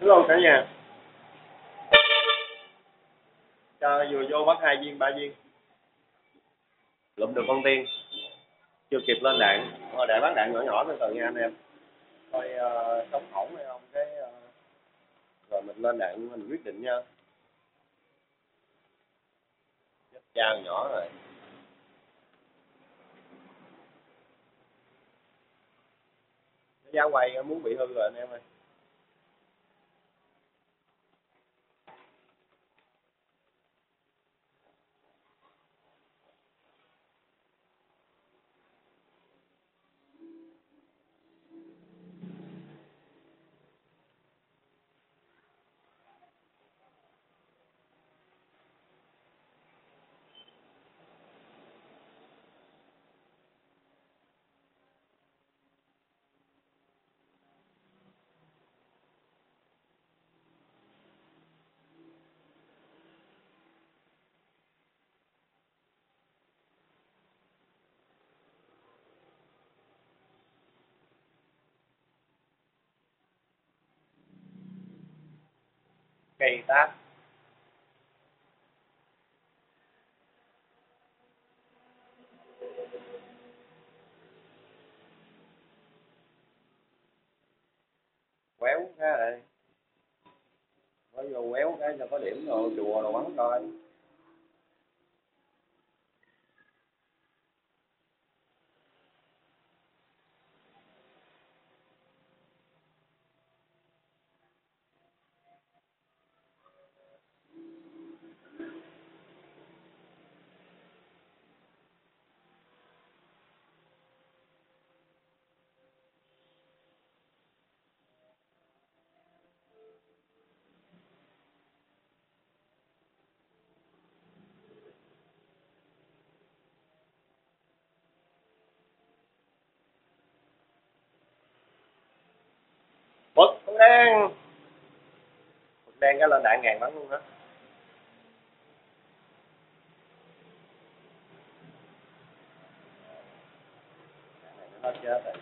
Hello cả nhà? Cho vừa vô bắt hai viên, ba viên. Lụm được con tiên. Chưa kịp lên đạn. Thôi để bắn đạn nhỏ nhỏ từ từ nha anh em. Coi uh, sống ổn hay không cái uh, Rồi mình lên đạn mình quyết định nha. Chết dao nhỏ rồi. Giá quay muốn bị hư rồi anh em ơi cây ta, quéo cái này, mới vô quéo cái cho có điểm rồi chùa rồi bắn coi. Bật con đen bật đen cái lên đạn ngàn bắn luôn đó hết chết rồi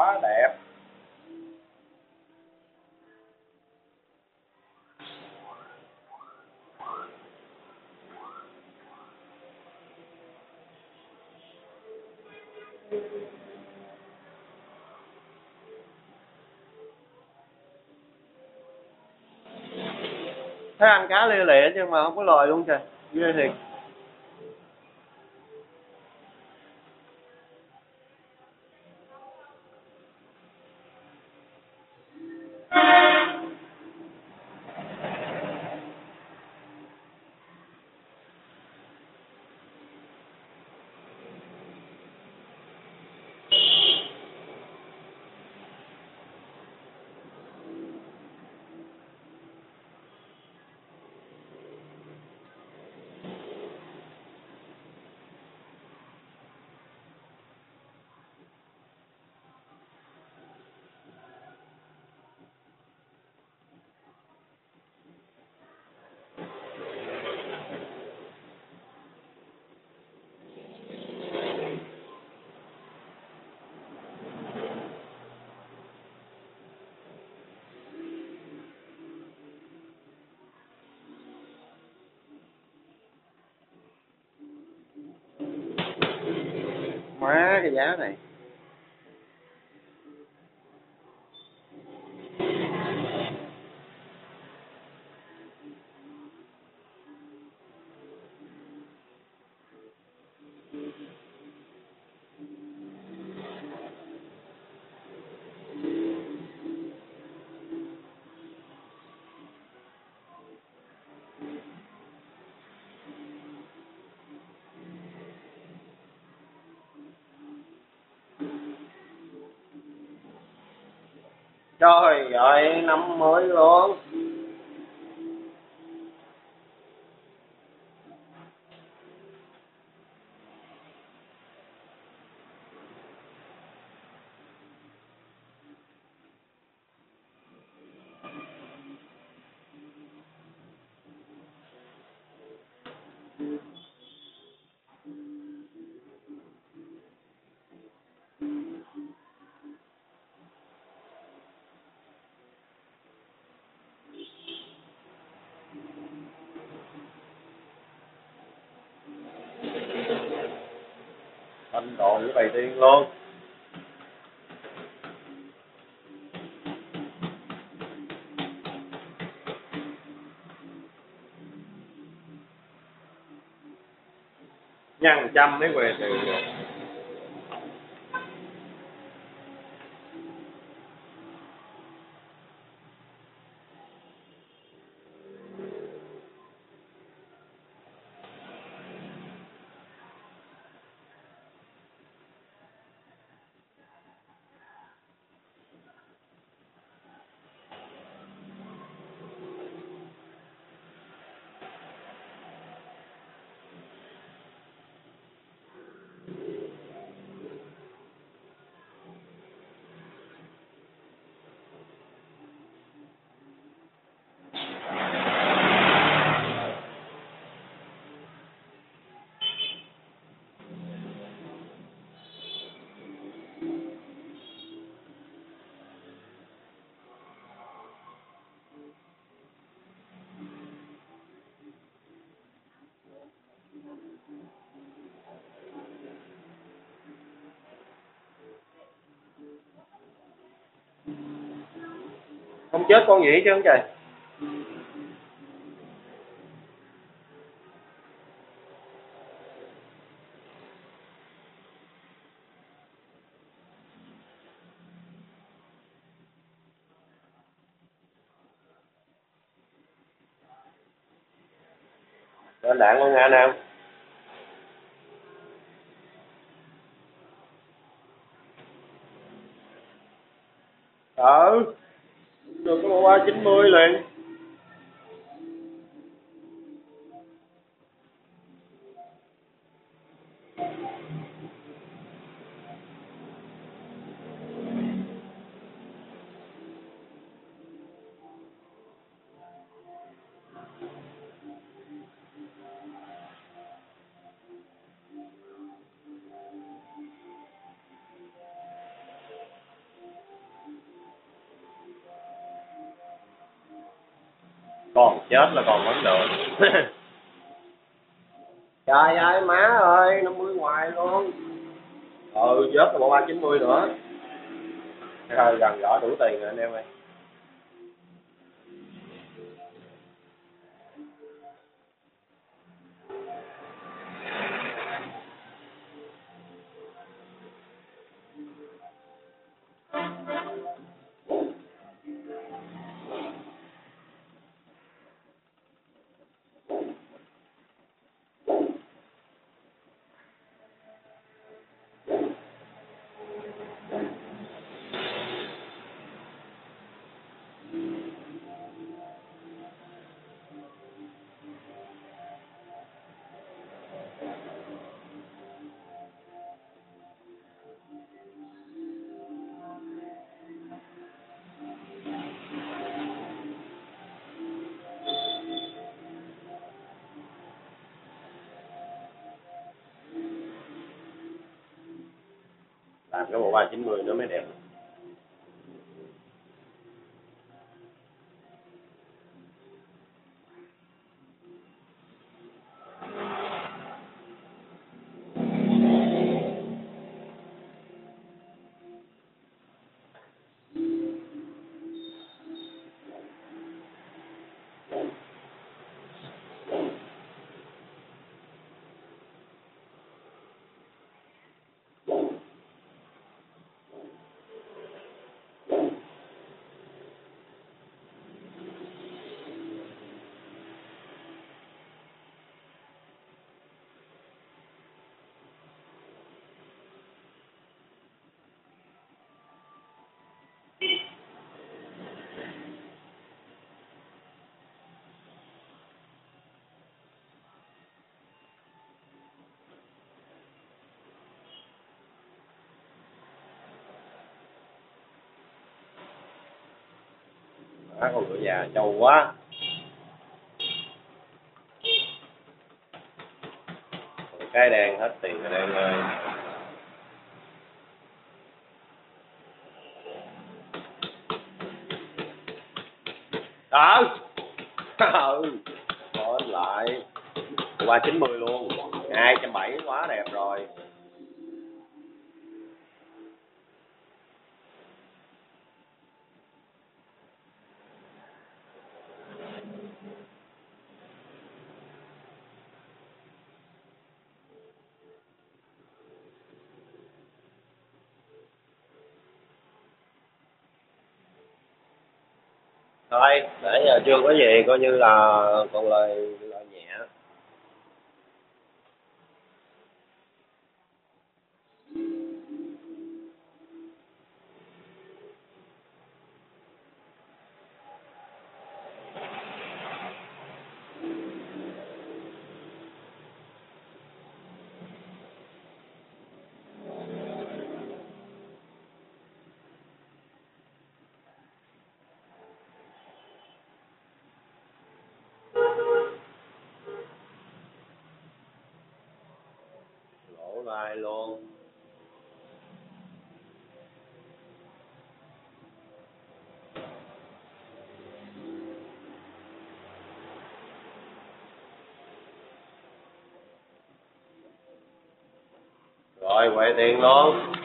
quá đẹp. Thấy ăn cá lia lịa nhưng mà không có lòi luôn trời ghê thiệt má cái giá này. Trời ơi năm mới luôn anh độ bài tiên luôn nhăn trăm mấy què từ chết con nhỉ chứ không trời. Lên đạn luôn nghe anh em ừ được có qua chín mươi liền. Còn chết là còn vẫn được. Trời ơi má ơi năm mươi ngoài luôn. Ừ chết là bộ ba chín mươi nữa. Rồi gần gõ đủ tiền rồi anh em ơi làm cái bộ ba chín mươi nó mới đẹp. Phá con ngựa già trâu quá. Cái đèn hết tiền rồi đèn ơi đó. Ừ. Thôi lại. Qua chín mươi luôn. Hai trăm bảy quá đẹp rồi. Thôi để giờ chưa có gì coi như là còn lời bài luôn. Rồi quậy tiền luôn.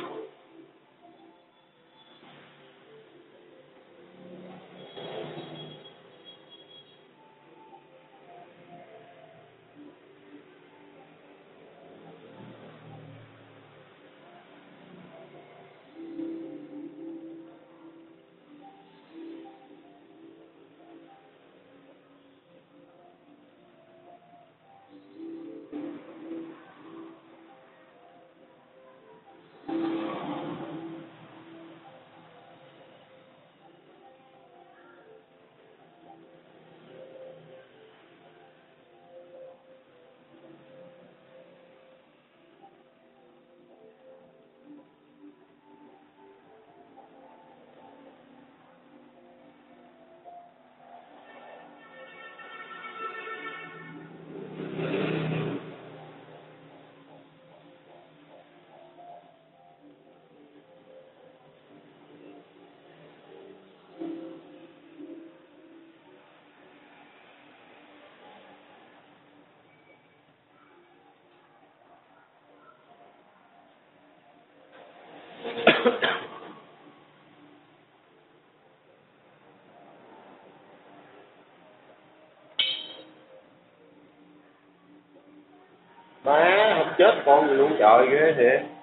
Má không chết con gì luôn trời ghê thiệt.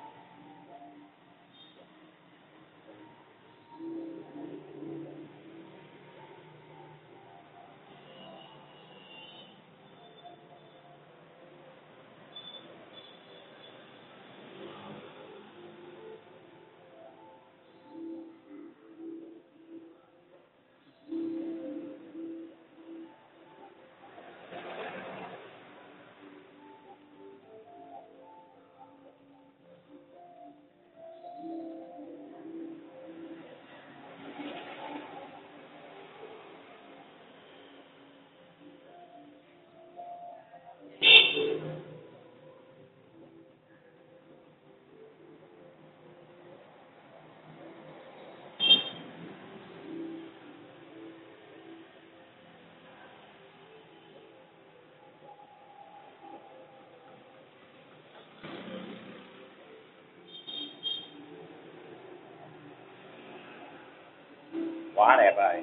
Quá đẹp rồi.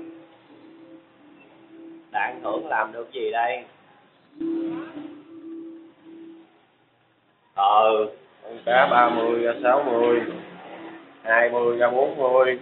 Đạn thưởng làm được gì đây? Ờ con cá ba mươi ra sáu mươi, hai mươi ra bốn mươi.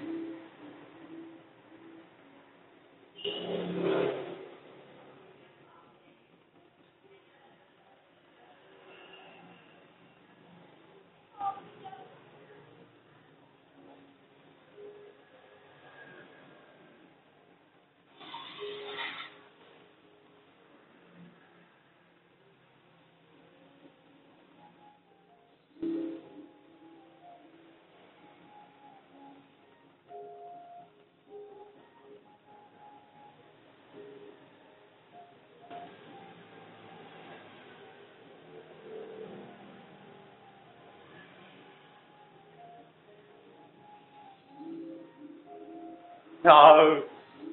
Trời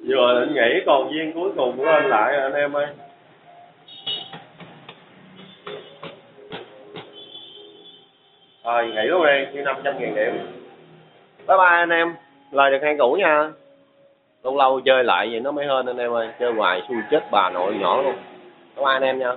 vừa định nghỉ còn viên cuối cùng của anh lại rồi anh em ơi. Rồi nghỉ luôn đi, như 500 ngàn điểm. Bye bye anh em, lời được hang cũ nha. Lâu lâu chơi lại vậy nó mới hơn anh em ơi, chơi hoài xui chết bà nội nhỏ luôn. Bye bye anh em nha.